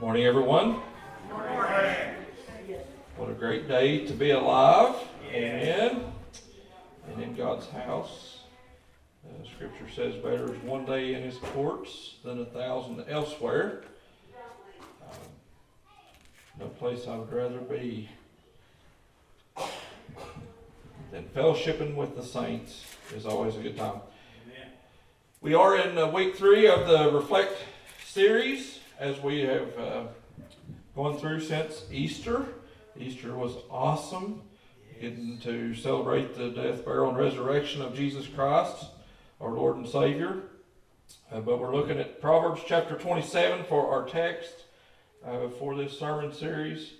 Morning, everyone. What a great day to be alive. Amen. And in God's house. Uh, scripture says, better is one day in his courts than a thousand elsewhere. Um, no place I would rather be than fellowshipping with the saints is always a good time. We are in uh, week three of the Reflect series as we have uh, gone through since Easter. Easter was awesome, getting to celebrate the death, burial, and resurrection of Jesus Christ, our Lord and Savior. Uh, but we're looking at Proverbs chapter 27 for our text uh, for this sermon series.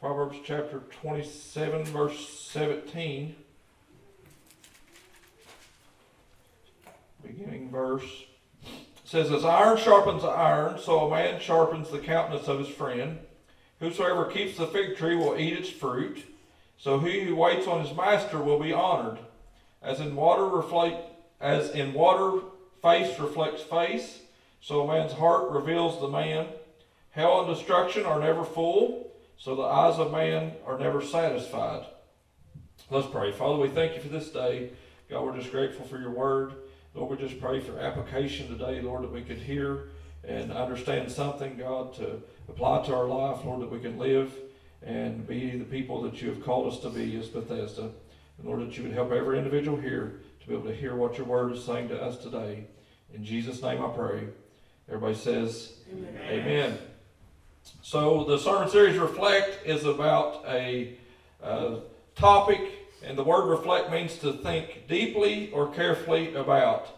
Proverbs chapter 27, verse 17. Beginning verse says, As iron sharpens iron, so a man sharpens the countenance of his friend. Whosoever keeps the fig tree will eat its fruit. So he who waits on his master will be honored. As in water reflect, as in water face reflects face, so a man's heart reveals the man. Hell and destruction are never full, so the eyes of man are never satisfied. Let's pray. Father, we thank you for this day. God, we're just grateful for your word. Lord, we just pray for application today, Lord, that we could hear and understand something, God, to apply to our life, Lord, that we can live and be the people that you have called us to be as Bethesda. And Lord, that you would help every individual here to be able to hear what your word is saying to us today. In Jesus' name I pray. Everybody says, Amen. Amen. So the sermon series Reflect is about a uh, topic and the word reflect means to think deeply or carefully about.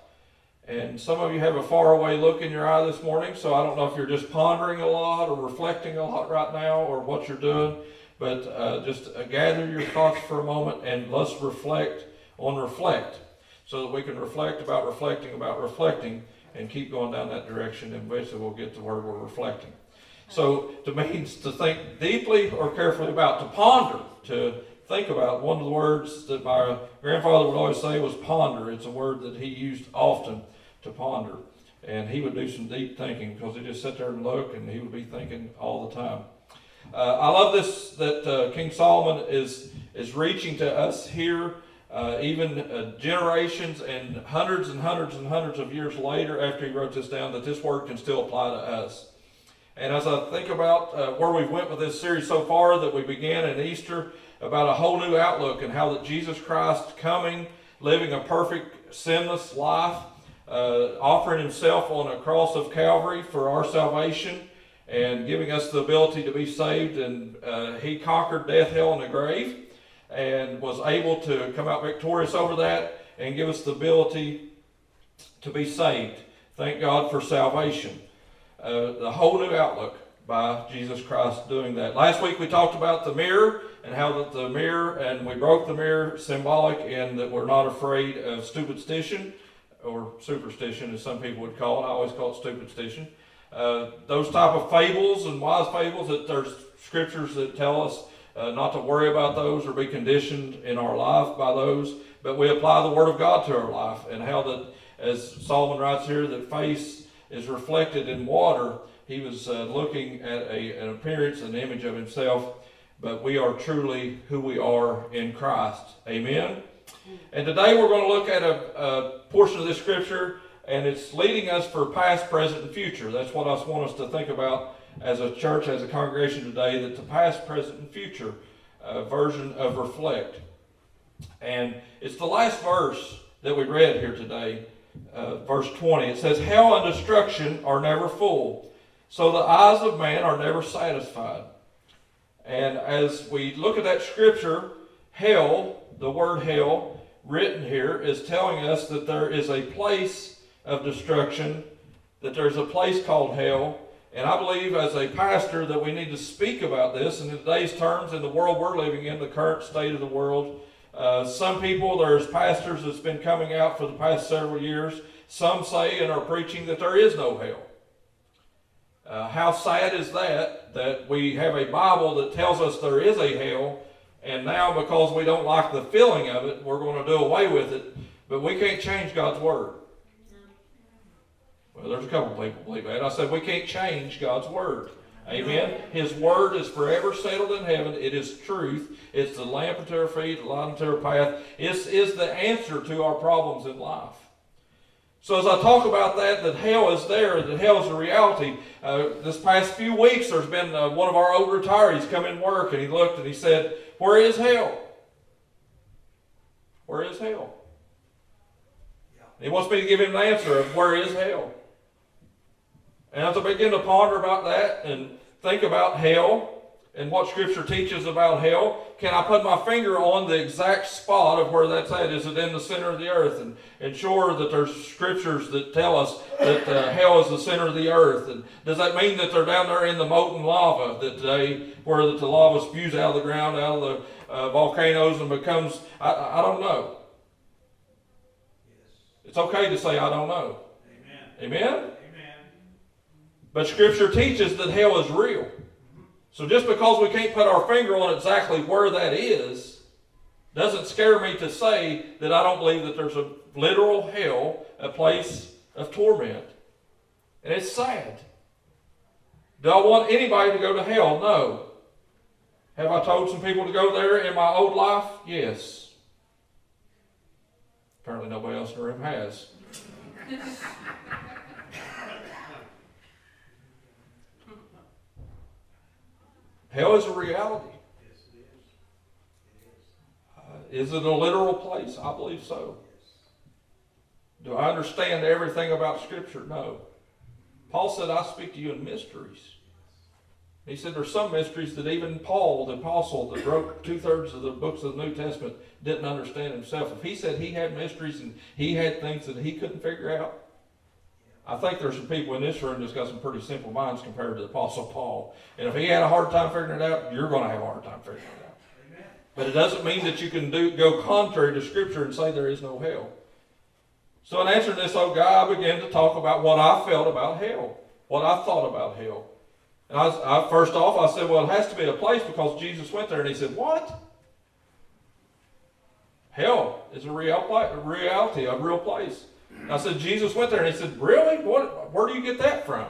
And some of you have a faraway look in your eye this morning, so I don't know if you're just pondering a lot or reflecting a lot right now or what you're doing. But uh, just uh, gather your thoughts for a moment and let's reflect on reflect so that we can reflect about reflecting about reflecting and keep going down that direction. And eventually we'll get to where we're reflecting. So to means to think deeply or carefully about, to ponder, to think about. One of the words that my grandfather would always say was ponder. It's a word that he used often to ponder. And he would do some deep thinking because he'd just sit there and look and he would be thinking all the time. Uh, I love this that uh, King Solomon is, is reaching to us here, uh, even uh, generations and hundreds and hundreds and hundreds of years later after he wrote this down, that this word can still apply to us. And as I think about uh, where we've went with this series so far, that we began in Easter, about a whole new outlook and how that Jesus Christ coming, living a perfect, sinless life, uh, offering himself on a cross of Calvary for our salvation and giving us the ability to be saved. And uh, he conquered death, hell, and the grave and was able to come out victorious over that and give us the ability to be saved. Thank God for salvation. Uh, the whole new outlook by Jesus Christ doing that. Last week we talked about the mirror and how that the mirror, and we broke the mirror symbolic and that we're not afraid of stupidstition or superstition as some people would call it. I always call it stupidstition. Uh, those type of fables and wise fables that there's scriptures that tell us uh, not to worry about those or be conditioned in our life by those, but we apply the Word of God to our life and how that, as Solomon writes here, that face is reflected in water he was uh, looking at a, an appearance, an image of himself, but we are truly who we are in Christ. Amen. And today we're going to look at a, a portion of this scripture, and it's leading us for past, present, and future. That's what I want us to think about as a church, as a congregation today, that the past, present, and future uh, version of reflect. And it's the last verse that we read here today, uh, verse 20. It says, Hell and destruction are never full so the eyes of man are never satisfied. And as we look at that scripture, hell, the word hell, written here, is telling us that there is a place of destruction, that there's a place called hell. And I believe as a pastor that we need to speak about this in today's terms, in the world we're living in, the current state of the world. Uh, some people, there's pastors that's been coming out for the past several years. Some say and are preaching that there is no hell. Uh, how sad is that, that we have a Bible that tells us there is a hell, and now because we don't like the feeling of it, we're going to do away with it, but we can't change God's Word. Well, there's a couple people believe that. I said we can't change God's Word. Amen. His word is forever settled in heaven. It is truth. It's the lamp unto our feet, the light unto our path. It's is the answer to our problems in life. So as I talk about that, that hell is there, that hell is a reality. Uh, this past few weeks, there's been uh, one of our old retirees come in work, and he looked and he said, "Where is hell? Where is hell?" He wants me to give him an answer of where is hell. And as I begin to ponder about that and think about hell and what Scripture teaches about hell, can I put my finger on the exact spot of where that's at? Is it in the center of the earth? And, and sure that there's Scriptures that tell us that uh, hell is the center of the earth. And does that mean that they're down there in the molten lava that they, where the lava spews out of the ground, out of the uh, volcanoes and becomes, I, I don't know. It's okay to say, I don't know. Amen? Amen? But Scripture teaches that hell is real. So just because we can't put our finger on exactly where that is, doesn't scare me to say that I don't believe that there's a literal hell, a place of torment. And it's sad. Do I want anybody to go to hell? No. Have I told some people to go there in my old life? Yes. Apparently nobody else in the room has. Hell is a reality. Uh, is it a literal place? I believe so. Do I understand everything about Scripture? No. Paul said, I speak to you in mysteries. He said there's some mysteries that even Paul, the apostle that wrote two thirds of the books of the New Testament, didn't understand himself. If he said he had mysteries and he had things that he couldn't figure out, I think there's some people in this room that's got some pretty simple minds compared to the Apostle Paul. And if he had a hard time figuring it out, you're going to have a hard time figuring it out. Amen. But it doesn't mean that you can do go contrary to Scripture and say there is no hell. So in answering this oh, old guy, I began to talk about what I felt about hell, what I thought about hell. And I, I first off, I said, well, it has to be a place because Jesus went there. And he said, what? Hell is a real a reality, a real place. I said, Jesus went there. And he said, Really? What, where do you get that from?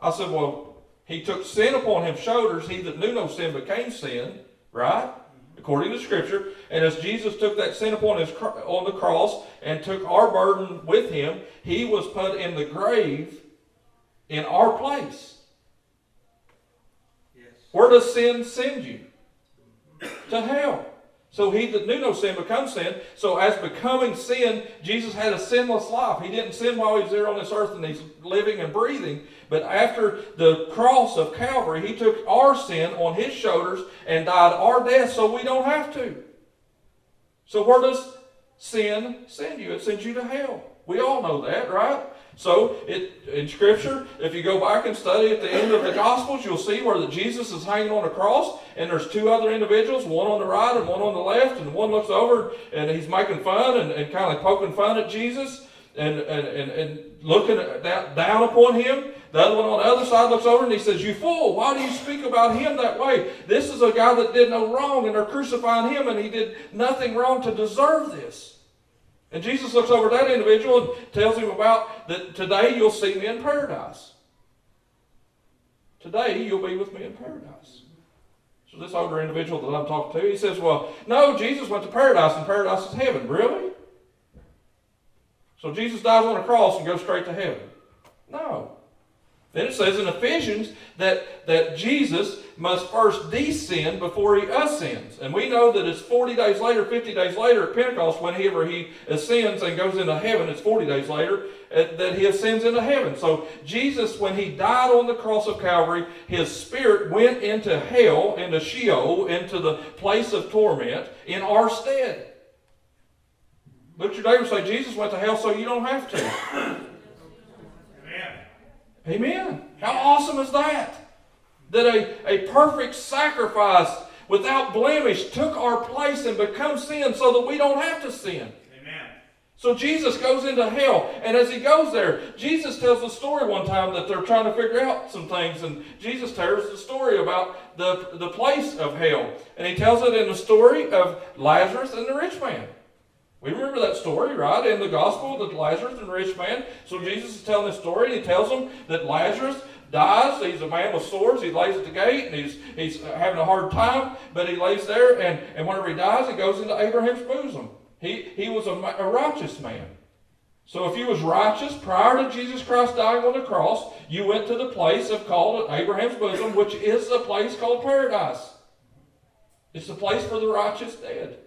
I said, Well, he took sin upon his shoulders. He that knew no sin became sin, right? According to Scripture. And as Jesus took that sin upon his on the cross and took our burden with him, he was put in the grave in our place. Yes. Where does sin send you? To hell. So he that knew no sin becomes sin. So as becoming sin, Jesus had a sinless life. He didn't sin while he was there on this earth and he's living and breathing. But after the cross of Calvary, he took our sin on his shoulders and died our death so we don't have to. So where does sin send you? It sends you to hell. We all know that, right? So, it, in Scripture, if you go back and study at the end of the Gospels, you'll see where Jesus is hanging on a cross, and there's two other individuals, one on the right and one on the left, and one looks over and he's making fun and, and kind of poking fun at Jesus and, and, and, and looking down upon him. The other one on the other side looks over and he says, You fool, why do you speak about him that way? This is a guy that did no wrong, and they're crucifying him, and he did nothing wrong to deserve this. And Jesus looks over that individual and tells him about that today you'll see me in paradise. Today you'll be with me in paradise. So this older individual that I'm talking to, he says, Well, no, Jesus went to paradise and paradise is heaven. Really? So Jesus dies on a cross and goes straight to heaven. No. Then it says in Ephesians that, that Jesus must first descend before he ascends. And we know that it's 40 days later, 50 days later at Pentecost, whenever he ascends and goes into heaven, it's 40 days later, uh, that he ascends into heaven. So Jesus, when he died on the cross of Calvary, his spirit went into hell, into Sheol, into the place of torment in our stead. At your neighbor say, Jesus went to hell so you don't have to. Amen. How awesome is that? That a, a perfect sacrifice without blemish took our place and become sin so that we don't have to sin. Amen. So Jesus goes into hell, and as he goes there, Jesus tells a story one time that they're trying to figure out some things, and Jesus tells the story about the, the place of hell. And he tells it in the story of Lazarus and the rich man. We remember that story, right, in the gospel that Lazarus and the rich man. So Jesus is telling this story, and he tells them that Lazarus dies. He's a man with sores. He lays at the gate and he's, he's having a hard time, but he lays there and, and whenever he dies, he goes into Abraham's bosom. He, he was a, a righteous man. So if you was righteous prior to Jesus Christ dying on the cross, you went to the place of called Abraham's bosom, which is a place called paradise. It's the place for the righteous dead.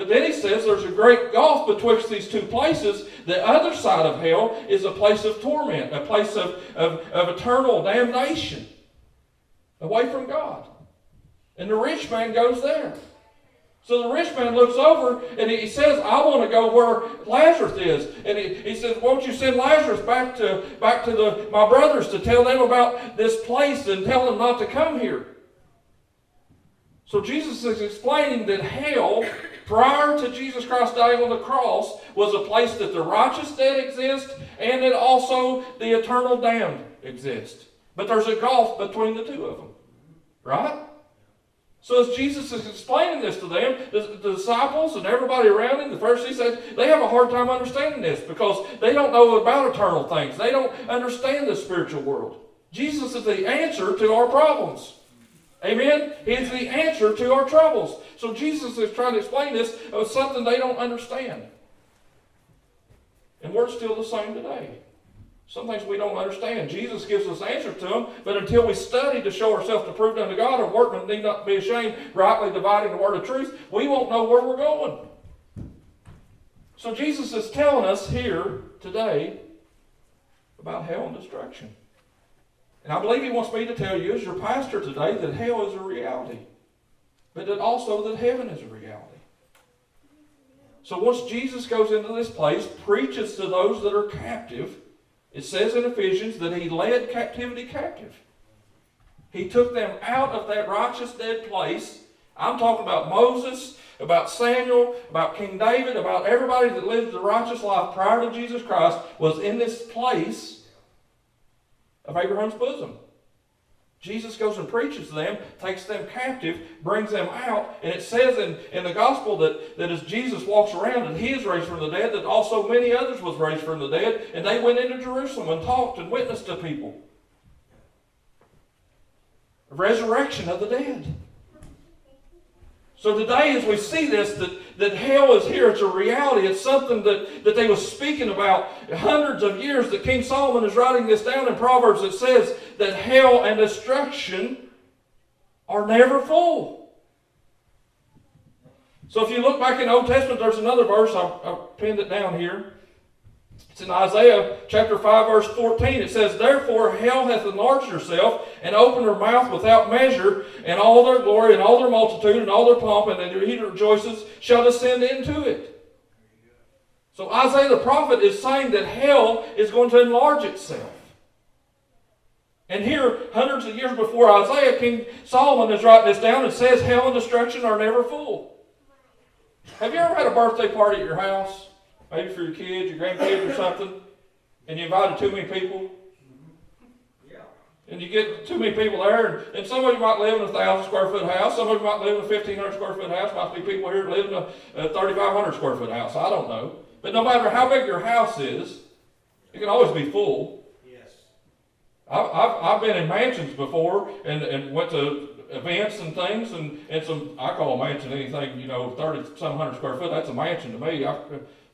But then he says there's a great gulf betwixt these two places. The other side of hell is a place of torment, a place of, of, of eternal damnation, away from God. And the rich man goes there. So the rich man looks over and he says, I want to go where Lazarus is. And he, he says, Won't you send Lazarus back to back to the, my brothers to tell them about this place and tell them not to come here? So Jesus is explaining that hell, prior to Jesus Christ dying on the cross, was a place that the righteous dead exist and that also the eternal damned exist. But there's a gulf between the two of them. Right? So as Jesus is explaining this to them, the, the, disciples and everybody around him, the Pharisees, they have a hard time understanding this because they don't know about eternal things. They don't understand the spiritual world. Jesus is the answer to our problems. Amen? He's the answer to our troubles. So Jesus is trying to explain this of something they don't understand. And we're still the same today. Some things we don't understand. Jesus gives us answer to them, but until we study to show ourselves to prove unto God, our workmen need not be ashamed, rightly dividing the word of truth, we won't know where we're going. So Jesus is telling us here today about hell and destruction. And I believe he wants me to tell you, as your pastor today, that hell is a reality, but that also that heaven is a reality. So once Jesus goes into this place, preaches to those that are captive, it says in Ephesians that he led captivity captive. He took them out of that righteous dead place. I'm talking about Moses, about Samuel, about King David, about everybody that lived the righteous life prior to Jesus Christ was in this place of Abraham's bosom. Jesus goes and preaches to them, takes them captive, brings them out, and it says in, in the gospel that, that as Jesus walks around and he is raised from the dead, that also many others was raised from the dead, and they went into Jerusalem and talked and witnessed to people. Resurrection of the dead. So today, as we see this, that, that hell is here, it's a reality. It's something that, that they were speaking about hundreds of years that King Solomon is writing this down in Proverbs It says that hell and destruction are never full. So if you look back in the Old Testament, there's another verse, I, I pinned it down here. It's in Isaiah chapter 5, verse 14. It says, Therefore hell hath enlarged herself and opened her mouth without measure, and all their glory and all their multitude and all their pomp and he that rejoices shall descend into it. So Isaiah the prophet is saying that hell is going to enlarge itself. And here, hundreds of years before Isaiah, King Solomon is writing this down and says hell and destruction are never full. Have you ever had a birthday party at your house? Maybe for your kids, your grandkids, or something, and you invited too many people. Yeah. And you get too many people there, and, and some of you might live in a thousand square foot house, some of you might live in a fifteen hundred square foot house, might be people here that live in a, a thirty five hundred square foot house. I don't know. But no matter how big your house is, it can always be full. Yes. I've, I've, I've been in mansions before and, and went to events and things, and, and some, I call a mansion anything, you know, 30 some hundred square foot, that's a mansion to me. I,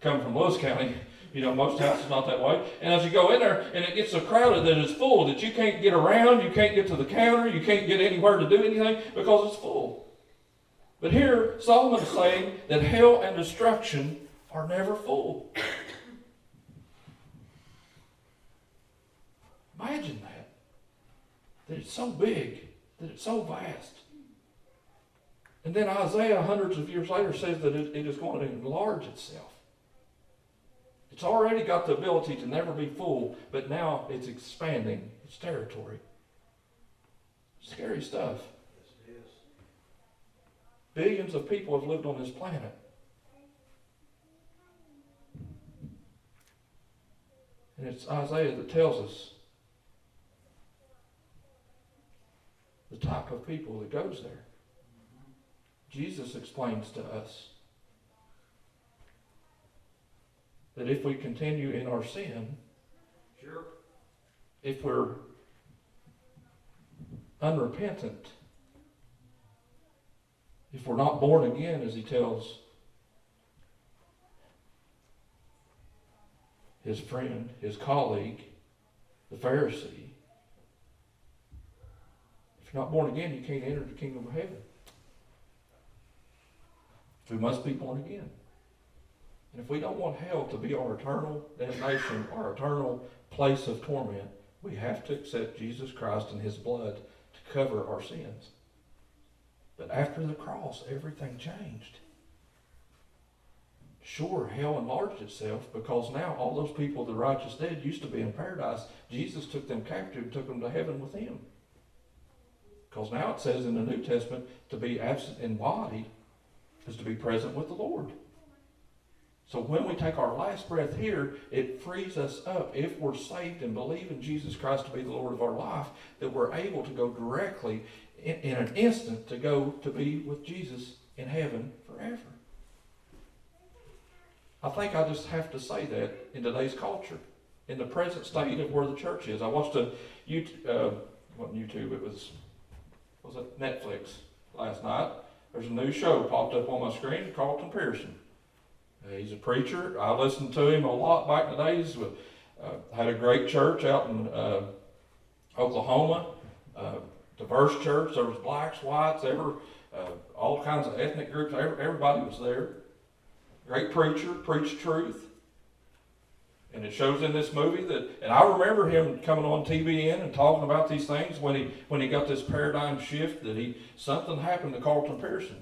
come from Lewis County. You know, most houses not that way. And as you go in there, and it gets so crowded that it's full that you can't get around, you can't get to the counter, you can't get anywhere to do anything because it's full. But here, Solomon is saying that hell and destruction are never full. Imagine that. That it's so big, that it's so vast. And then Isaiah, hundreds of years later, says that it, it is going to enlarge itself. It's already got the ability to never be full, but now it's expanding its territory. Scary stuff. Billions of people have lived on this planet. And it's Isaiah that tells us the type of people that goes there. Jesus explains to us that if we continue in our sin, sure. if we're unrepentant, if we're not born again, as he tells his friend, his colleague, the Pharisee, if you're not born again, you can't enter the kingdom of heaven. We must be born again. And if we don't want hell to be our eternal damnation, our eternal place of torment, we have to accept Jesus Christ and his blood to cover our sins. But after the cross, everything changed. Sure, hell enlarged itself because now all those people, the righteous dead, used to be in paradise. Jesus took them captive and took them to heaven with him. Because now it says in the New Testament to be absent in body is to be present with the Lord. So when we take our last breath here, it frees us up, if we're saved and believe in Jesus Christ to be the Lord of our life, that we're able to go directly in, in an instant to go to be with Jesus in heaven forever. I think I just have to say that in today's culture, in the present state of where the church is. I watched a YouTube, uh, what YouTube, it was, was it Netflix last night. There's a new show popped up on my screen, Carlton Pearson. Uh, he's a preacher. I listened to him a lot back in the days. With, uh, had a great church out in uh, Oklahoma, uh, diverse church. There was blacks, whites, ever, uh, all kinds of ethnic groups. Every, everybody was there. Great preacher, preached truth. And it shows in this movie that, and I remember him coming on TBN and talking about these things when he when he got this paradigm shift that he something happened to Carlton Pearson.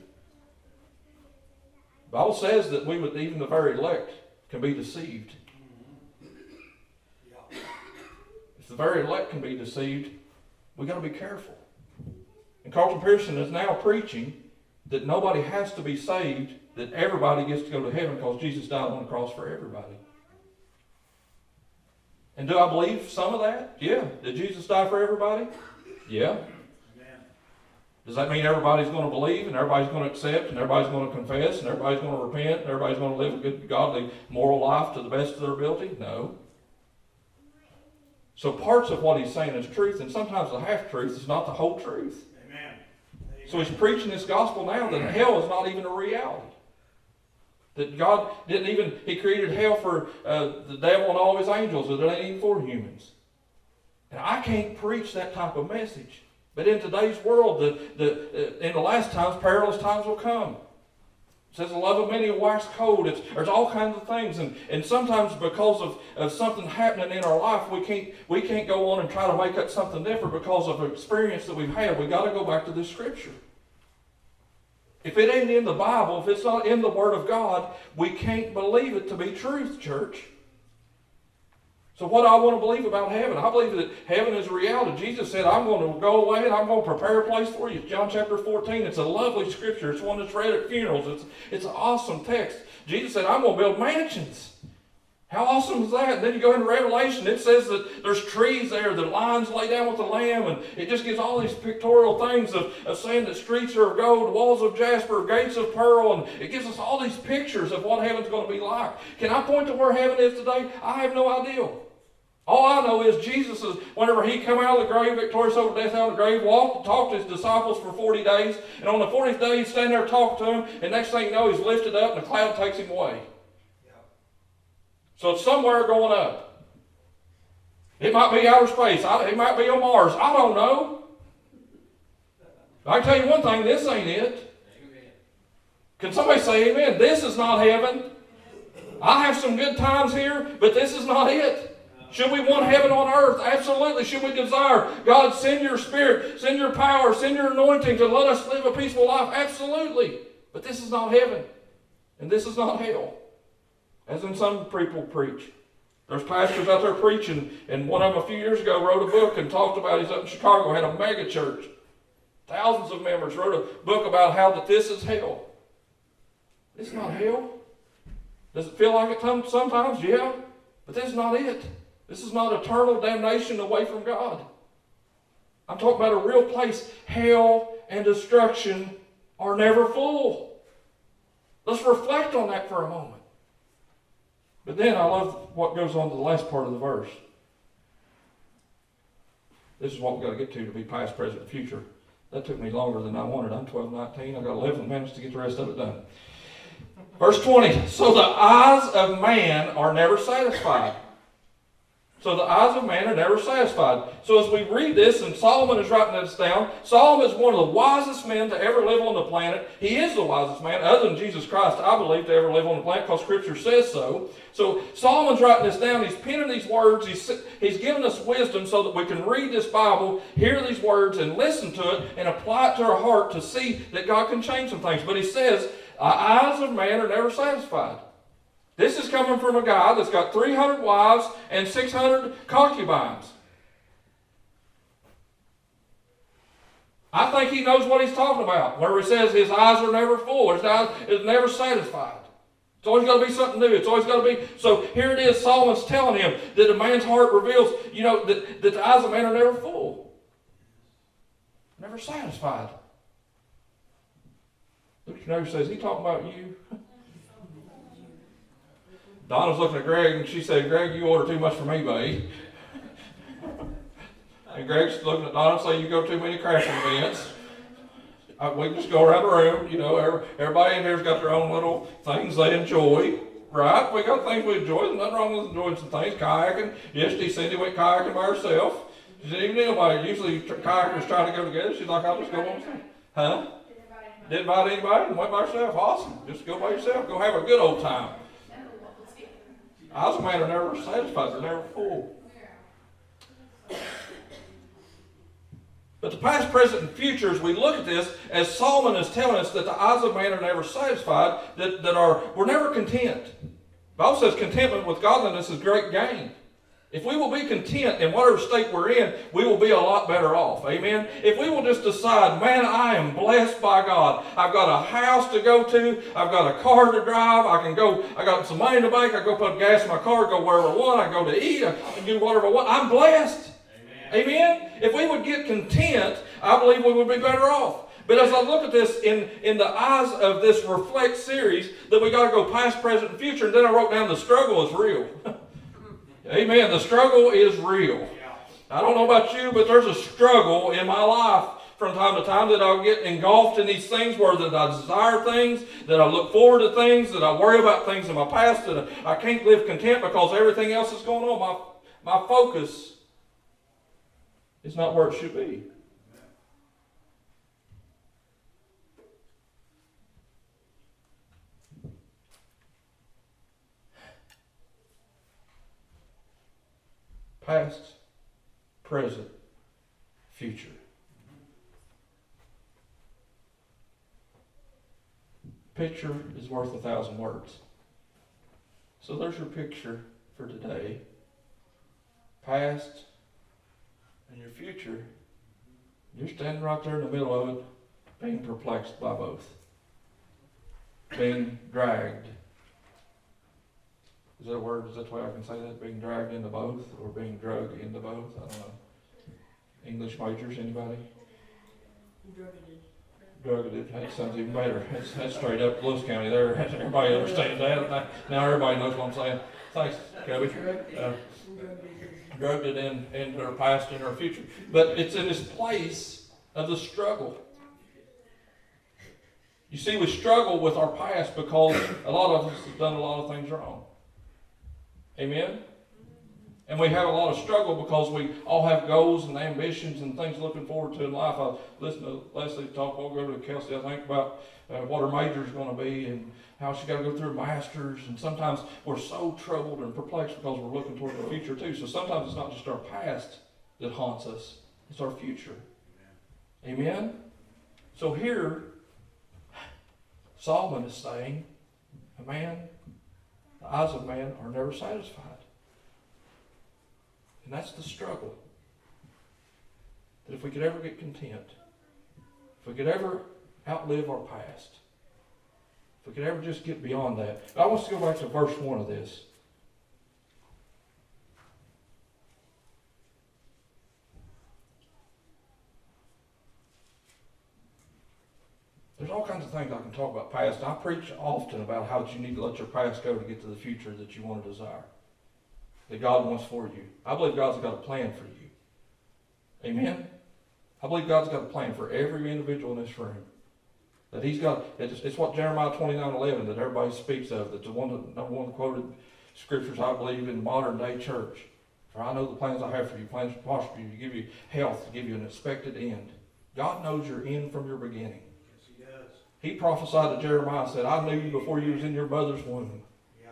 Bible says that we would even the very elect can be deceived. If the very elect can be deceived, we got to be careful. And Carlton Pearson is now preaching that nobody has to be saved, that everybody gets to go to heaven because Jesus died on the cross for everybody. And do I believe some of that? Yeah. Did Jesus die for everybody? Yeah. Does that mean everybody's going to believe and everybody's going to accept and everybody's going to confess and everybody's going to repent and everybody's going to live a good, godly, moral life to the best of their ability? No. So parts of what he's saying is truth, and sometimes the half truth is not the whole truth. Amen. So he's preaching this gospel now that hell is not even a reality. That God didn't even, He created hell for uh, the devil and all his angels, that it ain't even for humans. And I can't preach that type of message. But in today's world, the, the, uh, in the last times, perilous times will come. It says the love of many will wax cold. It's, there's all kinds of things. And, and sometimes because of, of something happening in our life, we can't, we can't go on and try to make up something different because of experience that we've had. We've got to go back to this scripture. If it ain't in the Bible, if it's not in the Word of God, we can't believe it to be truth, church. So what do I want to believe about heaven? I believe that heaven is a reality. Jesus said, I'm going to go away and I'm going to prepare a place for you. John chapter 14. It's a lovely scripture. It's one that's read at funerals. It's, it's an awesome text. Jesus said, I'm going to build mansions. How awesome is that? And then you go into Revelation, it says that there's trees there, the lions lay down with the lamb, and it just gives all these pictorial things of, of saying that streets are of gold, walls of jasper, gates of pearl, and it gives us all these pictures of what heaven's going to be like. Can I point to where heaven is today? I have no idea. All I know is Jesus is, whenever he come out of the grave, victorious over death out of the grave, walked and talked to his disciples for 40 days, and on the 40th day he's standing there talking to them, and next thing you know, he's lifted up and the cloud takes him away. So it's somewhere going up. It might be outer space. it might be on Mars. I don't know. I can tell you one thing, this ain't it. Can somebody say amen? This is not heaven. I have some good times here, but this is not it. Should we want heaven on earth? Absolutely. Should we desire God send your spirit, send your power, send your anointing to let us live a peaceful life? Absolutely. But this is not heaven. And this is not hell as in some people preach. There's pastors out there preaching, and one of them a few years ago wrote a book and talked about. He's up in Chicago, had a mega church, thousands of members. Wrote a book about how that this is hell. It's not hell. Does it feel like it sometimes? Yeah, but that's not it. This is not eternal damnation away from God. I'm talking about a real place. Hell and destruction are never full. Let's reflect on that for a moment. But then I love what goes on to the last part of the verse. This is what we've got to get to to be past, present, future. That took me longer than I wanted. I'm 12, 19. I got 11 minutes to get the rest of it done. Verse 20. So the eyes of man are never satisfied. So the eyes of man are never satisfied. So as we read this, and Solomon is writing this down, Solomon is one of the wisest men to ever live on the planet. He is the wisest man, other than Jesus Christ, I believe, to ever live on the planet, because Scripture says so. So Solomon's writing this down. He's penning these words. He's, he's giving us wisdom so that we can read this Bible, hear these words, and listen to it, and apply it to our heart to see that God can change some things. But he says, eyes of man are never satisfied. This is coming from a guy that's got 300 wives and 600 concubines. I think he knows what he's talking about, where he says his eyes are never full, his eyes is never satisfied. It's always got to be something new. It's always got to be. So here it is. Solomon's telling him that a man's heart reveals, you know, that, that the eyes of man are never full, never satisfied. Your neighbor says, he talking about you? Donna's looking at Greg and she said, Greg, you order too much from eBay. and Greg's looking at Donna and saying, you go too many crashing events. Uh, we just go around the room, you know, everybody in here's got their own little things they enjoy. Right? We got things we enjoy. There's nothing wrong with enjoying some things. Kayaking. Yesterday, Cindy went kayaking by herself. She didn't even it. Usually, kayakers try to go together. She's like, I'll just go on. Huh? Didn't invite anybody and went by herself. Awesome. Just go by yourself. Go have a good old time. Eyes of man are never satisfied, they're never full. But the past, present, and future, as we look at this, as Solomon is telling us that the eyes of man are never satisfied, that, that are we're never content. The Bible says contentment with godliness is great gain. If we will be content in whatever state we're in, we will be a lot better off. Amen. If we will just decide, man, I am blessed by God. I've got a house to go to. I've got a car to drive. I can go. I got some money in the bank. I go put gas in my car, go wherever I want. I go to eat. I can do whatever I want. I'm blessed. Amen. Amen. If we would get content, I believe we would be better off. But as I look at this in, in the eyes of this Reflect series, that we got to go past, present, and future, and then I wrote down the struggle is real. Amen. The struggle is real. I don't know about you, but there's a struggle in my life from time to time that I'll get engulfed in these things where that I desire things, that I look forward to things, that I worry about things in my past, that I can't live content because everything else is going on. My, my focus is not where it should be. Past, present, future. Picture is worth a thousand words. So there's your picture for today. Past and your future. You're standing right there in the middle of it, being perplexed by both, being dragged is that a word? Is that the way I can say that? Being dragged into both or being drugged into both? I don't know. English majors, anybody? Drugged. Drugged. That sounds even better. That's, that's straight up Lewis County there. Everybody understands that. Now everybody knows what I'm saying. Thanks, Kobe. Uh, drugged it in, in their past and their future. But it's in this place of the struggle. You see, we struggle with our past because a lot of us have done a lot of things wrong. Amen? And we have a lot of struggle because we all have goals and ambitions and things looking forward to in life. I listened to Leslie talk, I'll go to Kelsey, I think, about uh, what her major is going to be and how she's got to go through her master's. And sometimes we're so troubled and perplexed because we're looking toward the future too. So sometimes it's not just our past that haunts us, it's our future. Amen? Amen? So here, Solomon is saying, a man the eyes of man are never satisfied. And that's the struggle. That if we could ever get content, if we could ever outlive our past, if we could ever just get beyond that. I want to go back to verse 1 of this. There's all kinds of things I can talk about past. I preach often about how you need to let your past go to get to the future that you want to desire. That God wants for you. I believe God's got a plan for you. Amen? I believe God's got a plan for every individual in this room. That He's got, it's, it's what Jeremiah 29 11 that everybody speaks of, that's the one, of- number one quoted scriptures I believe in modern day church. For I know the plans I have for you, plans to prosper you, to give you health, to give you an expected end. God knows your end from your beginning. He prophesied to Jeremiah and said, I knew you before you was in your mother's womb. Yeah.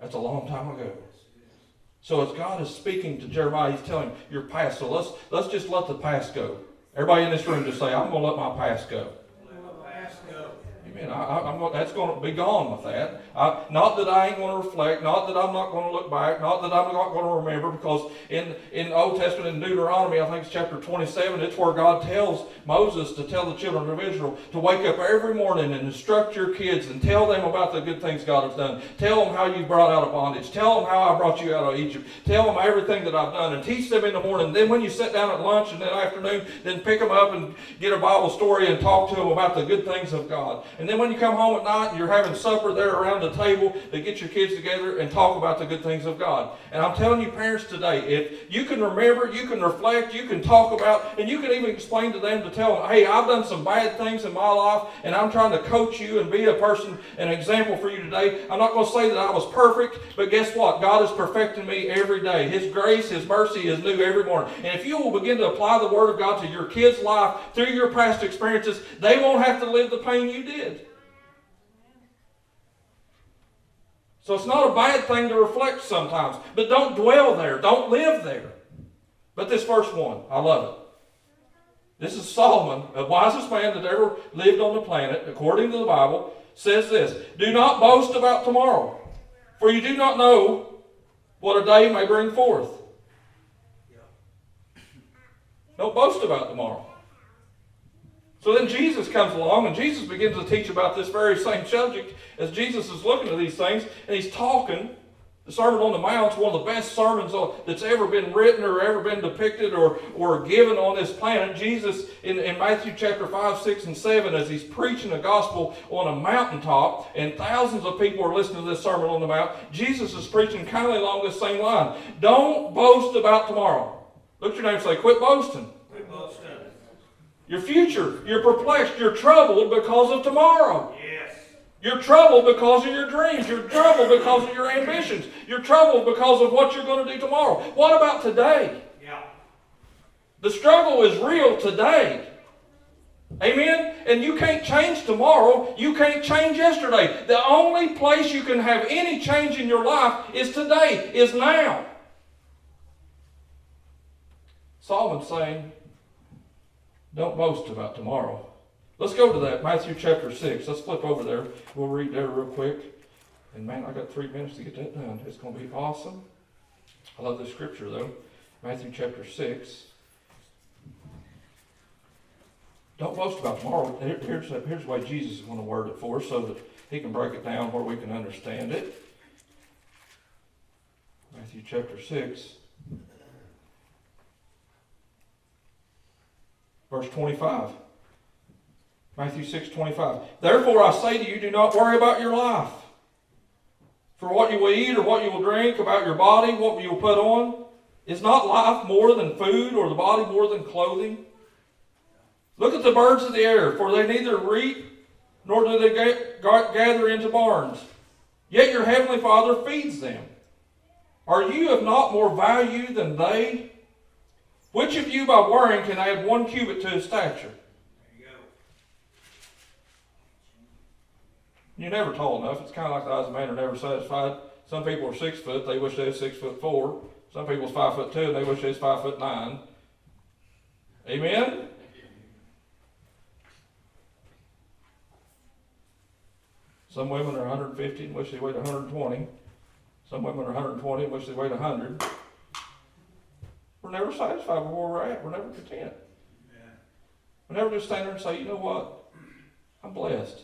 That's a long time ago. Yes, it is. So as God is speaking to Jeremiah, he's telling him, your past. So let's let's just let the past go. Everybody in this room just say, I'm going to let my past go. Let my past go. Amen. I, going, that's going to be gone with that. I, not that I ain't going to reflect. Not that I'm not going to look back. Not that I'm not going to remember. Because in in the Old Testament in Deuteronomy, I think it's chapter 27, it's where God tells Moses to tell the children of Israel to wake up every morning and instruct your kids and tell them about the good things God has done. Tell them how you brought out of bondage. Tell them how I brought you out of Egypt. Tell them everything that I've done and teach them in the morning. Then when you sit down at lunch in the afternoon, then pick them up and get a Bible story and talk to them about the good things of God. And then when you come home at night and you're having supper there around the table, they get your kids together and talk about the good things of God. And I'm telling you, parents today, if you can remember, you can reflect, you can talk about, and you can even explain to them to tell them, hey, I've done some bad things in my life, and I'm trying to coach you and be a person, an example for you today. I'm not going to say that I was perfect, but guess what? God is perfecting me every day. His grace, His mercy is new every morning. And if you will begin to apply the Word of God to your kids' life through your past experiences, they won't have to live the pain you did. So it's not a bad thing to reflect sometimes, but don't dwell there. Don't live there. But this first one, I love it. This is Solomon, the wisest man that ever lived on the planet, according to the Bible, says this Do not boast about tomorrow, for you do not know what a day may bring forth. Don't boast about tomorrow. So then Jesus comes along and Jesus begins to teach about this very same subject as Jesus is looking at these things and he's talking. The Sermon on the Mount is one of the best sermons that's ever been written or ever been depicted or, or given on this planet. Jesus, in, in Matthew chapter 5, 6, and 7, as he's preaching the gospel on a mountaintop, and thousands of people are listening to this Sermon on the Mount, Jesus is preaching kind of along this same line. Don't boast about tomorrow. Look at your neighbor and say, Quit boasting. Both stand. Your future, you're perplexed, you're troubled because of tomorrow. Yes. You're troubled because of your dreams. You're troubled because of your ambitions. You're troubled because of what you're going to do tomorrow. What about today? Yeah. The struggle is real today. Amen? And you can't change tomorrow. You can't change yesterday. The only place you can have any change in your life is today, is now. Solomon's saying, don't boast about tomorrow. Let's go to that, Matthew chapter 6. Let's flip over there. We'll read there real quick. And man, I got three minutes to get that done. It's going to be awesome. I love this scripture, though. Matthew chapter 6. Don't boast about tomorrow. Here- Here's, here's the way Jesus is going to word it for us so that he can break it down where we can understand it. Matthew chapter 6. Verse 25. Matthew 6 25. Therefore I say to you, do not worry about your life. For what you will eat or what you will drink, about your body, what you will put on. Is not life more than food, or the body more than clothing? Look at the birds of the air, for they neither reap nor do they ga- ga- gather into barns. Yet your heavenly Father feeds them. Are you of not more value than they? Which of you by worrying can add one cubit to his stature? You're never tall enough. It's kind of like the eyes of man are never satisfied. Some people are six foot, they wish they was six foot four. Some people is five foot two, and they wish they was five foot nine. Amen? Some women are 150 and wish they weighed 120. Some women are 120 and wish they weighed 100. We're never satisfied with where we're at. We're never content. Yeah. We never just stand there and say, you know what? I'm blessed.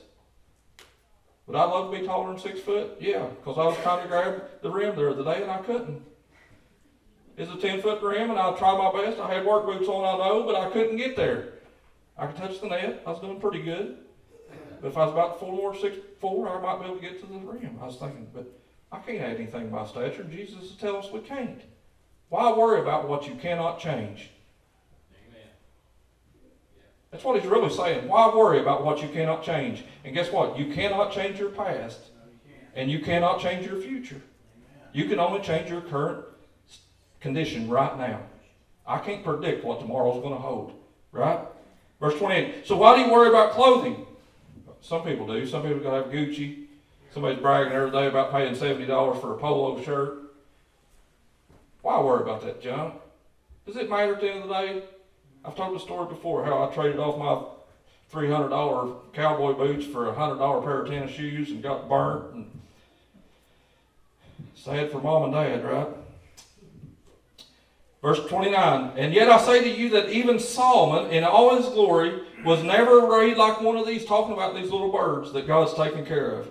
Would I love to be taller than six foot? Yeah, because I was trying to grab the rim there the other day and I couldn't. It's a 10 foot rim and I tried my best. I had work boots on, I know, but I couldn't get there. I could touch the net. I was doing pretty good. But if I was about four more, six, four, I might be able to get to the rim. I was thinking, but I can't add anything to my stature. Jesus is telling us we can't. Why worry about what you cannot change? That's what he's really saying. Why worry about what you cannot change? And guess what? You cannot change your past, and you cannot change your future. You can only change your current condition right now. I can't predict what tomorrow's going to hold, right? Verse 28. So why do you worry about clothing? Some people do. Some people have Gucci. Somebody's bragging every day about paying $70 for a polo shirt. Why worry about that junk? Does it matter at the end of the day? I've told the story before how I traded off my $300 cowboy boots for a $100 pair of tennis shoes and got burnt. And sad for mom and dad, right? Verse 29 And yet I say to you that even Solomon, in all his glory, was never arrayed like one of these, talking about these little birds that God's taken care of.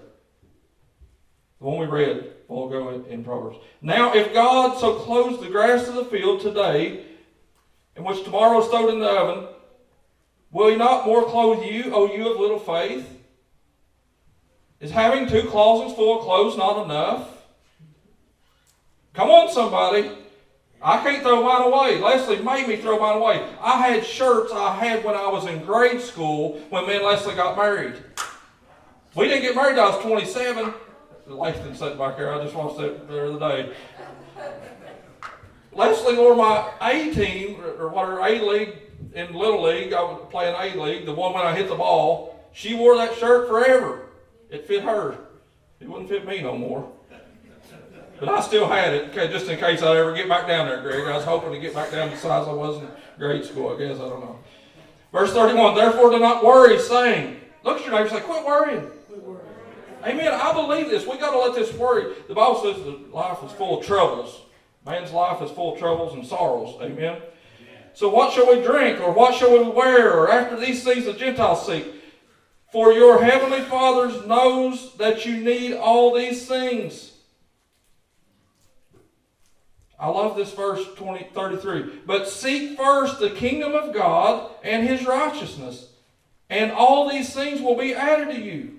The one we read while ago in, in Proverbs. Now, if God so clothes the grass of the field today, and which tomorrow is stowed in the oven, will he not more clothe you, O you of little faith? Is having two closets full of clothes not enough? Come on, somebody. I can't throw mine away. Leslie made me throw mine away. I had shirts I had when I was in grade school when me and Leslie got married. We didn't get married I was 27. Langston sat back there. I just want watched that the other day. Leslie wore my A team, or whatever, A League in Little League. I was playing A League, the one when I hit the ball. She wore that shirt forever. It fit her. It wouldn't fit me no more. But I still had it, okay, just in case I ever get back down there, Greg. I was hoping to get back down to the size I was in grade school, I guess. I don't know. Verse 31 Therefore, do not worry, saying, Look at your neighbor say, Quit worrying. Amen. I believe this. we got to let this worry. The Bible says that life is full of troubles. Man's life is full of troubles and sorrows. Amen. So what shall we drink, or what shall we wear, or after these things the Gentiles seek? For your heavenly Father knows that you need all these things. I love this verse 20, 33. But seek first the kingdom of God and his righteousness, and all these things will be added to you.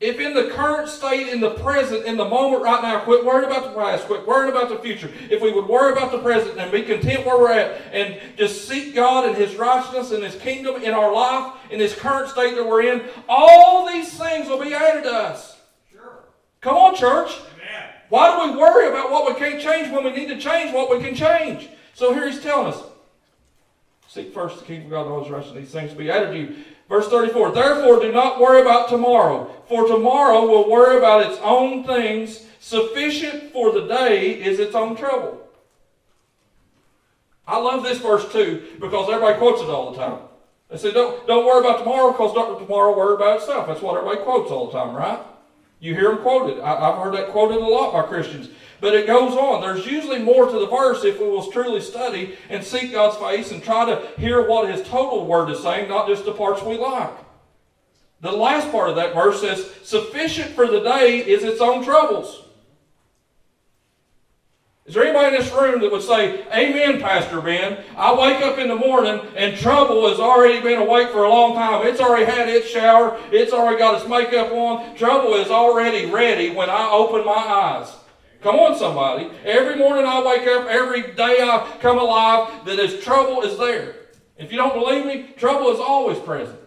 If in the current state, in the present, in the moment right now, quit worrying about the past, quit worrying about the future. If we would worry about the present and be content where we're at and just seek God and His righteousness and His kingdom in our life, in this current state that we're in, all these things will be added to us. Sure. Come on, church. Amen. Why do we worry about what we can't change when we need to change what we can change? So here he's telling us seek first the kingdom of God and all his righteousness, these things will be added to you. Verse 34 Therefore, do not worry about tomorrow, for tomorrow will worry about its own things. Sufficient for the day is its own trouble. I love this verse too because everybody quotes it all the time. They say, don't, don't worry about tomorrow because tomorrow will worry about itself. That's what everybody quotes all the time, right? You hear them quoted. I, have heard that quoted a lot by Christians. But it goes on. There's usually more to the verse if we will truly study and seek God's face and try to hear what His total word is saying, not just the parts we like. The last part of that verse says, Sufficient for the day is its own troubles. Is there anybody in this room that would say, Amen, Pastor Ben? I wake up in the morning and trouble has already been awake for a long time. It's already had its shower. It's already got its makeup on. Trouble is already ready when I open my eyes. Come on, somebody. Every morning I wake up, every day I come alive, that is trouble is there. If you don't believe me, trouble is always present.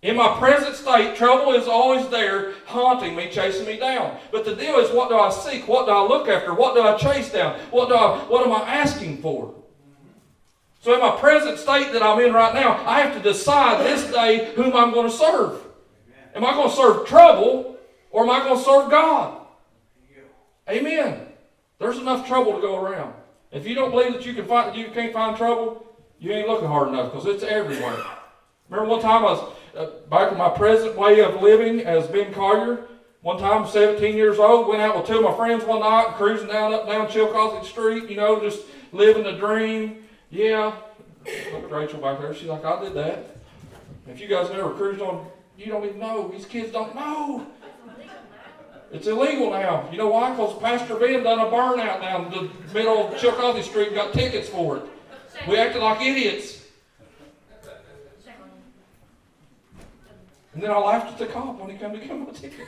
In my present state, trouble is always there, haunting me, chasing me down. But the deal is, what do I seek? What do I look after? What do I chase down? What do I, what am I asking for? So in my present state that I'm in right now, I have to decide this day whom I'm going to serve. Am I going to serve trouble or am I going to serve God? Amen. There's enough trouble to go around. If you don't believe that you can find you can't find trouble, you ain't looking hard enough because it's everywhere. Remember one time I was uh, back in my present way of living as Ben Collier. One time, 17 years old, went out with two of my friends one night, cruising down up down Chillicothe Street, you know, just living the dream. Yeah, look at Rachel back there. She's like, I did that. If you guys never cruised on, you don't even know. These kids don't know. It's illegal now. You know why? Because Pastor Ben done a burnout down the middle of Chillicothe Street and got tickets for it. We acted like idiots. And then I laughed at the cop when he came to get my ticket.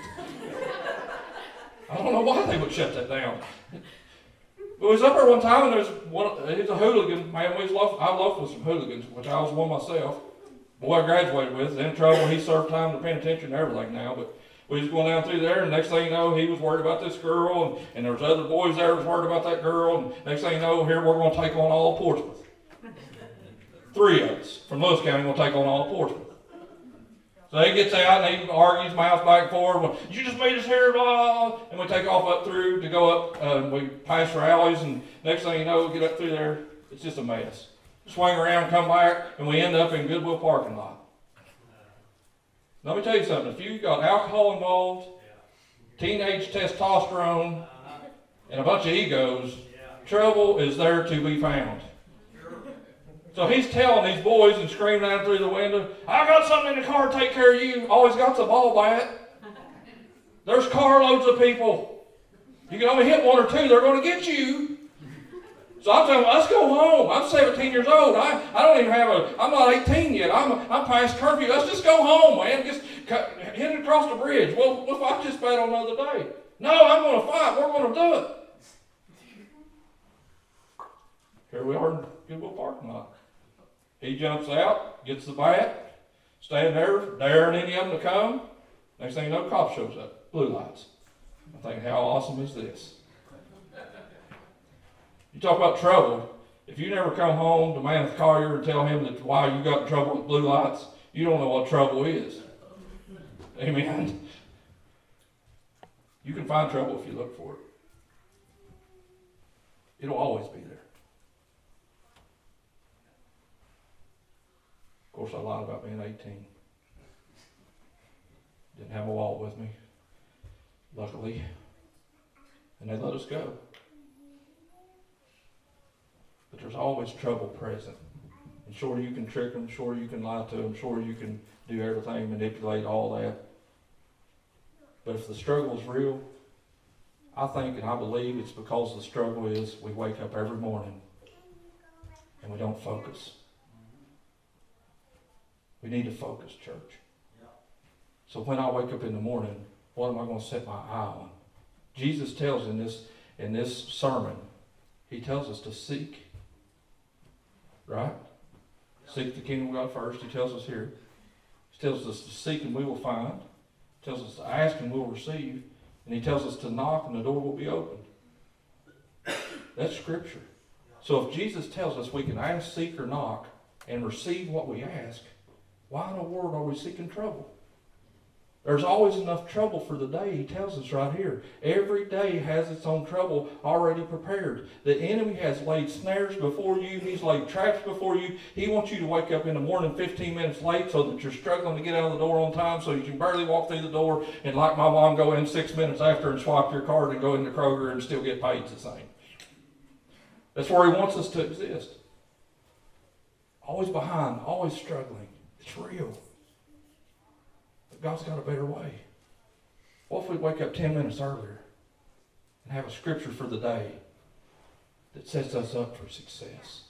I don't know why they would shut that down. But we was up there one time and there's one, he's a hooligan, man, we was loaf, I loafed with some hooligans, which I was one myself. Boy I graduated with, in trouble, he served time to penitentiary and everything now, but we was going down through there and next thing you know, he was worried about this girl and, and there was other boys there was worried about that girl and next thing you know, here we're gonna take on all Portsmouth. Three of us from Lewis County gonna take on all Portsmouth. So he gets out and he argues mouth back and forth. Well, you just made us here, blah. And we take off up through to go up. Uh, we pass for alleys, and next thing you know, we get up through there. It's just a mess. Swing around, come back, and we end up in Goodwill parking lot. Let me tell you something. If you got alcohol involved, teenage testosterone, and a bunch of egos, trouble is there to be found. So he's telling these boys and screaming out through the window, I got something in the car to take care of you. Always got the ball bat. There's carloads of people. You can only hit one or two, they're going to get you. So I'm telling them, let's go home. I'm 17 years old. I, I don't even have a, I'm not 18 yet. I'm, I'm past curfew. Let's just go home, man. Just it across the bridge. Well, what if I just bet on another day? No, I'm going to fight. We're going to do it. Here we are in Goodwill parking lot. He jumps out, gets the bat, stand there, daring any of them to come. Next thing you know, cop shows up, blue lights. I think, how awesome is this? You talk about trouble. If you never come home to Mammoth Collier and tell him that why you got in trouble with blue lights, you don't know what trouble is. Amen. You can find trouble if you look for it. It'll always be there. Of course, I lied about being 18. Didn't have a wallet with me, luckily. And they let us go. But there's always trouble present. And sure, you can trick them, sure, you can lie to them, sure, you can do everything, manipulate all that. But if the struggle is real, I think and I believe it's because the struggle is we wake up every morning and we don't focus. We need to focus, church. So when I wake up in the morning, what am I going to set my eye on? Jesus tells in this in this sermon, he tells us to seek. Right? Seek the kingdom of God first. He tells us here. He tells us to seek and we will find. He tells us to ask and we'll receive. And he tells us to knock and the door will be opened. That's scripture. So if Jesus tells us we can ask, seek, or knock and receive what we ask, why in the world are we seeking trouble? There's always enough trouble for the day, he tells us right here. Every day has its own trouble already prepared. The enemy has laid snares before you, he's laid traps before you. He wants you to wake up in the morning 15 minutes late so that you're struggling to get out of the door on time so you can barely walk through the door and, like my mom, go in six minutes after and swap your card and go into Kroger and still get paid the same. That's where he wants us to exist. Always behind, always struggling. It's real. God's got a better way. What if we wake up 10 minutes earlier and have a scripture for the day that sets us up for success?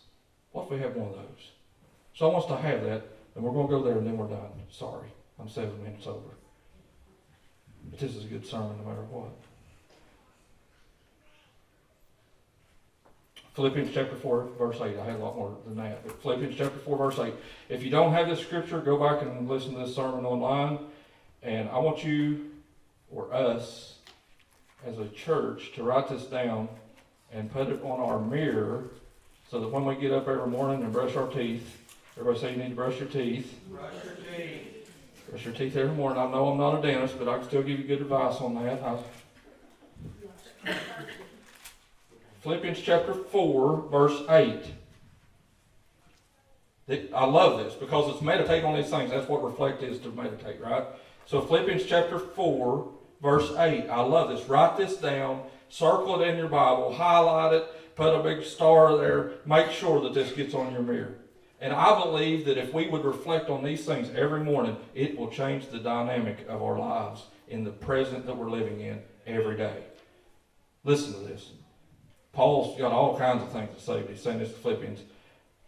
What if we have one of those? So I want us to have that, and we're going to go there and then we're done. Sorry, I'm seven minutes over. But this is a good sermon no matter what. Philippians chapter 4, verse 8. I had a lot more than that. But Philippians chapter 4, verse 8. If you don't have this scripture, go back and listen to this sermon online. And I want you, or us, as a church, to write this down and put it on our mirror so that when we get up every morning and brush our teeth, everybody say you need to brush your teeth. Brush your teeth. Brush your teeth every morning. I know I'm not a dentist, but I can still give you good advice on that. I, Philippians chapter 4, verse 8. I love this because it's meditate on these things. That's what reflect is to meditate, right? So Philippians chapter 4, verse 8. I love this. Write this down, circle it in your Bible, highlight it, put a big star there. Make sure that this gets on your mirror. And I believe that if we would reflect on these things every morning, it will change the dynamic of our lives in the present that we're living in every day. Listen to this. Paul's got all kinds of things to say, but he's saying this to Philippians.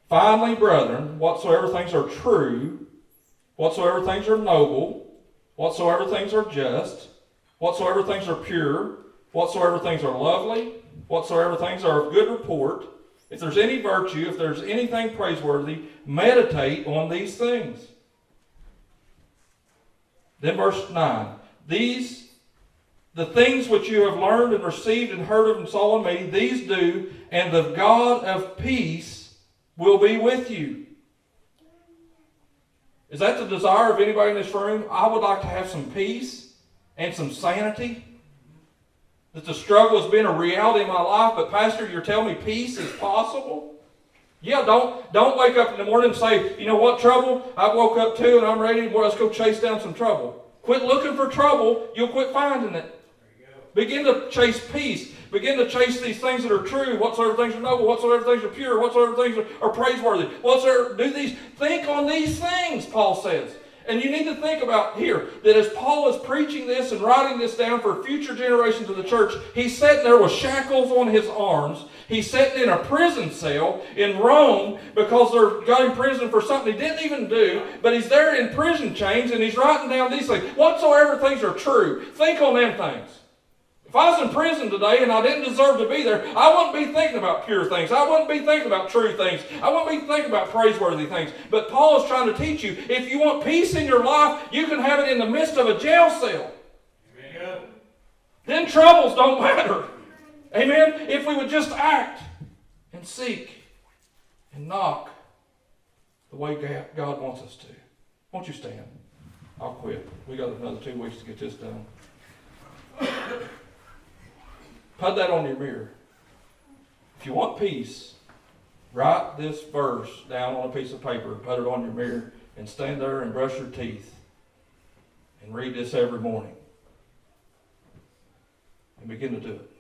Finally, brethren, whatsoever things are true, whatsoever things are noble, whatsoever things are just, whatsoever things are pure, whatsoever things are lovely, whatsoever things are of good report, if there's any virtue, if there's anything praiseworthy, meditate on these things. Then verse 9. These, the things which you have learned and received and heard of and saw in me, these do, and the God of peace will be with you. Is that the desire of anybody in this room? I would like to have some peace and some sanity. That the struggle has been a reality in my life, but Pastor, you're telling me peace is possible? Yeah, don't don't wake up in the morning and say, you know what, trouble? I woke up too and I'm ready. Well, let's go chase down some trouble. Quit looking for trouble, you'll quit finding it. Begin to chase peace. Begin to chase these things that are true, whatsoever things are noble, whatsoever things are pure, whatsoever things are, are praiseworthy. Whatsoever do these think on these things, Paul says. And you need to think about here that as Paul is preaching this and writing this down for future generations of the church, he's sitting there with shackles on his arms. He's sitting in a prison cell in Rome because they're got in prison for something he didn't even do. But he's there in prison chains and he's writing down these things. Whatsoever things are true, think on them things. If I was in prison today and I didn't deserve to be there, I wouldn't be thinking about pure things. I wouldn't be thinking about true things. I wouldn't be thinking about praiseworthy things. But Paul is trying to teach you if you want peace in your life, you can have it in the midst of a jail cell. Amen. Then troubles don't matter. Amen? If we would just act and seek and knock the way God wants us to. Won't you stand? I'll quit. We got another two weeks to get this done. Put that on your mirror. If you want peace, write this verse down on a piece of paper, put it on your mirror, and stand there and brush your teeth and read this every morning. And begin to do it.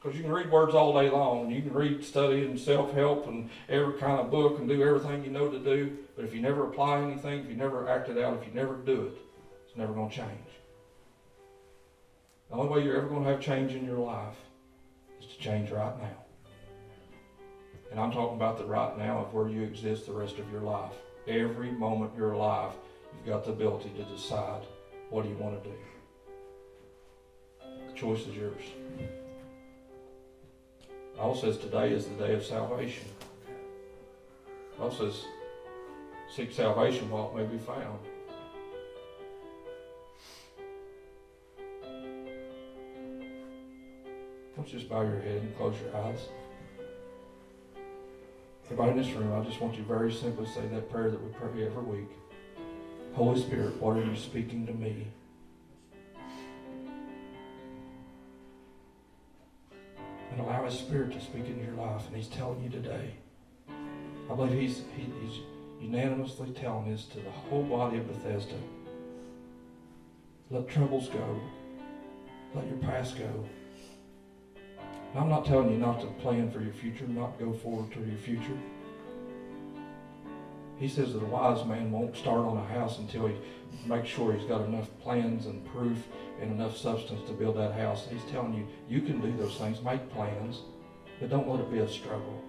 Because you can read words all day long, you can read, study, and self help, and every kind of book, and do everything you know to do. But if you never apply anything, if you never act it out, if you never do it, it's never going to change. The only way you're ever going to have change in your life is to change right now. And I'm talking about the right now of where you exist the rest of your life. Every moment you're alive, you've got the ability to decide what do you want to do. The choice is yours. Bible says today is the day of salvation. Bible says, seek salvation while it may be found. Don't just bow your head and close your eyes. Everybody in this room, I just want you very simply to say that prayer that we pray every week. Holy Spirit, what are you speaking to me? And allow His Spirit to speak into your life. And He's telling you today. I believe He's, he, he's unanimously telling this to the whole body of Bethesda. Let troubles go. Let your past go. I'm not telling you not to plan for your future, not go forward to your future. He says that a wise man won't start on a house until he makes sure he's got enough plans and proof and enough substance to build that house. He's telling you, you can do those things, make plans, but don't let it be a struggle.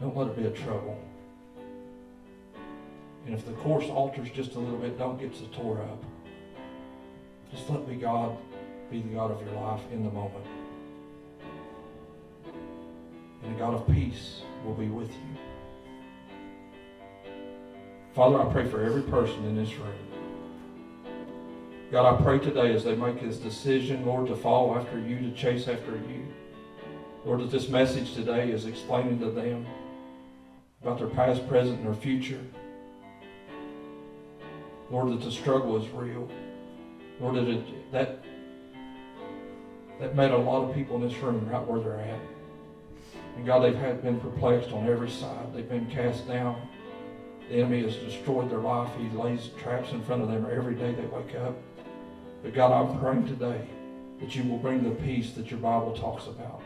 Don't let it be a trouble. And if the course alters just a little bit, don't get so tore up. Just let me God be the God of your life in the moment God of peace will be with you. Father, I pray for every person in this room. God, I pray today as they make this decision, Lord, to follow after you, to chase after you. Lord, that this message today is explaining to them about their past, present, and their future. Lord, that the struggle is real. Lord, that it, that, that made a lot of people in this room right where they're at. And God, they've had, been perplexed on every side. They've been cast down. The enemy has destroyed their life. He lays traps in front of them every day they wake up. But God, I'm praying today that you will bring the peace that your Bible talks about.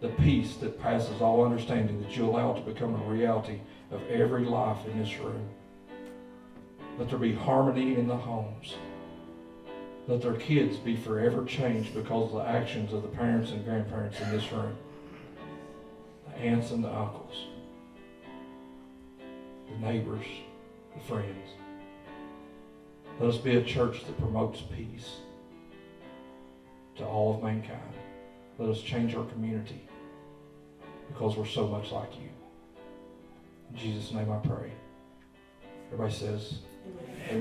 The peace that passes all understanding that you allow to become a reality of every life in this room. Let there be harmony in the homes. Let their kids be forever changed because of the actions of the parents and grandparents in this room aunts and the uncles, the neighbors, the friends. Let us be a church that promotes peace. to all of mankind. Let us change our community because we're so much like you. In Jesus' name I pray. Everybody says, Amen.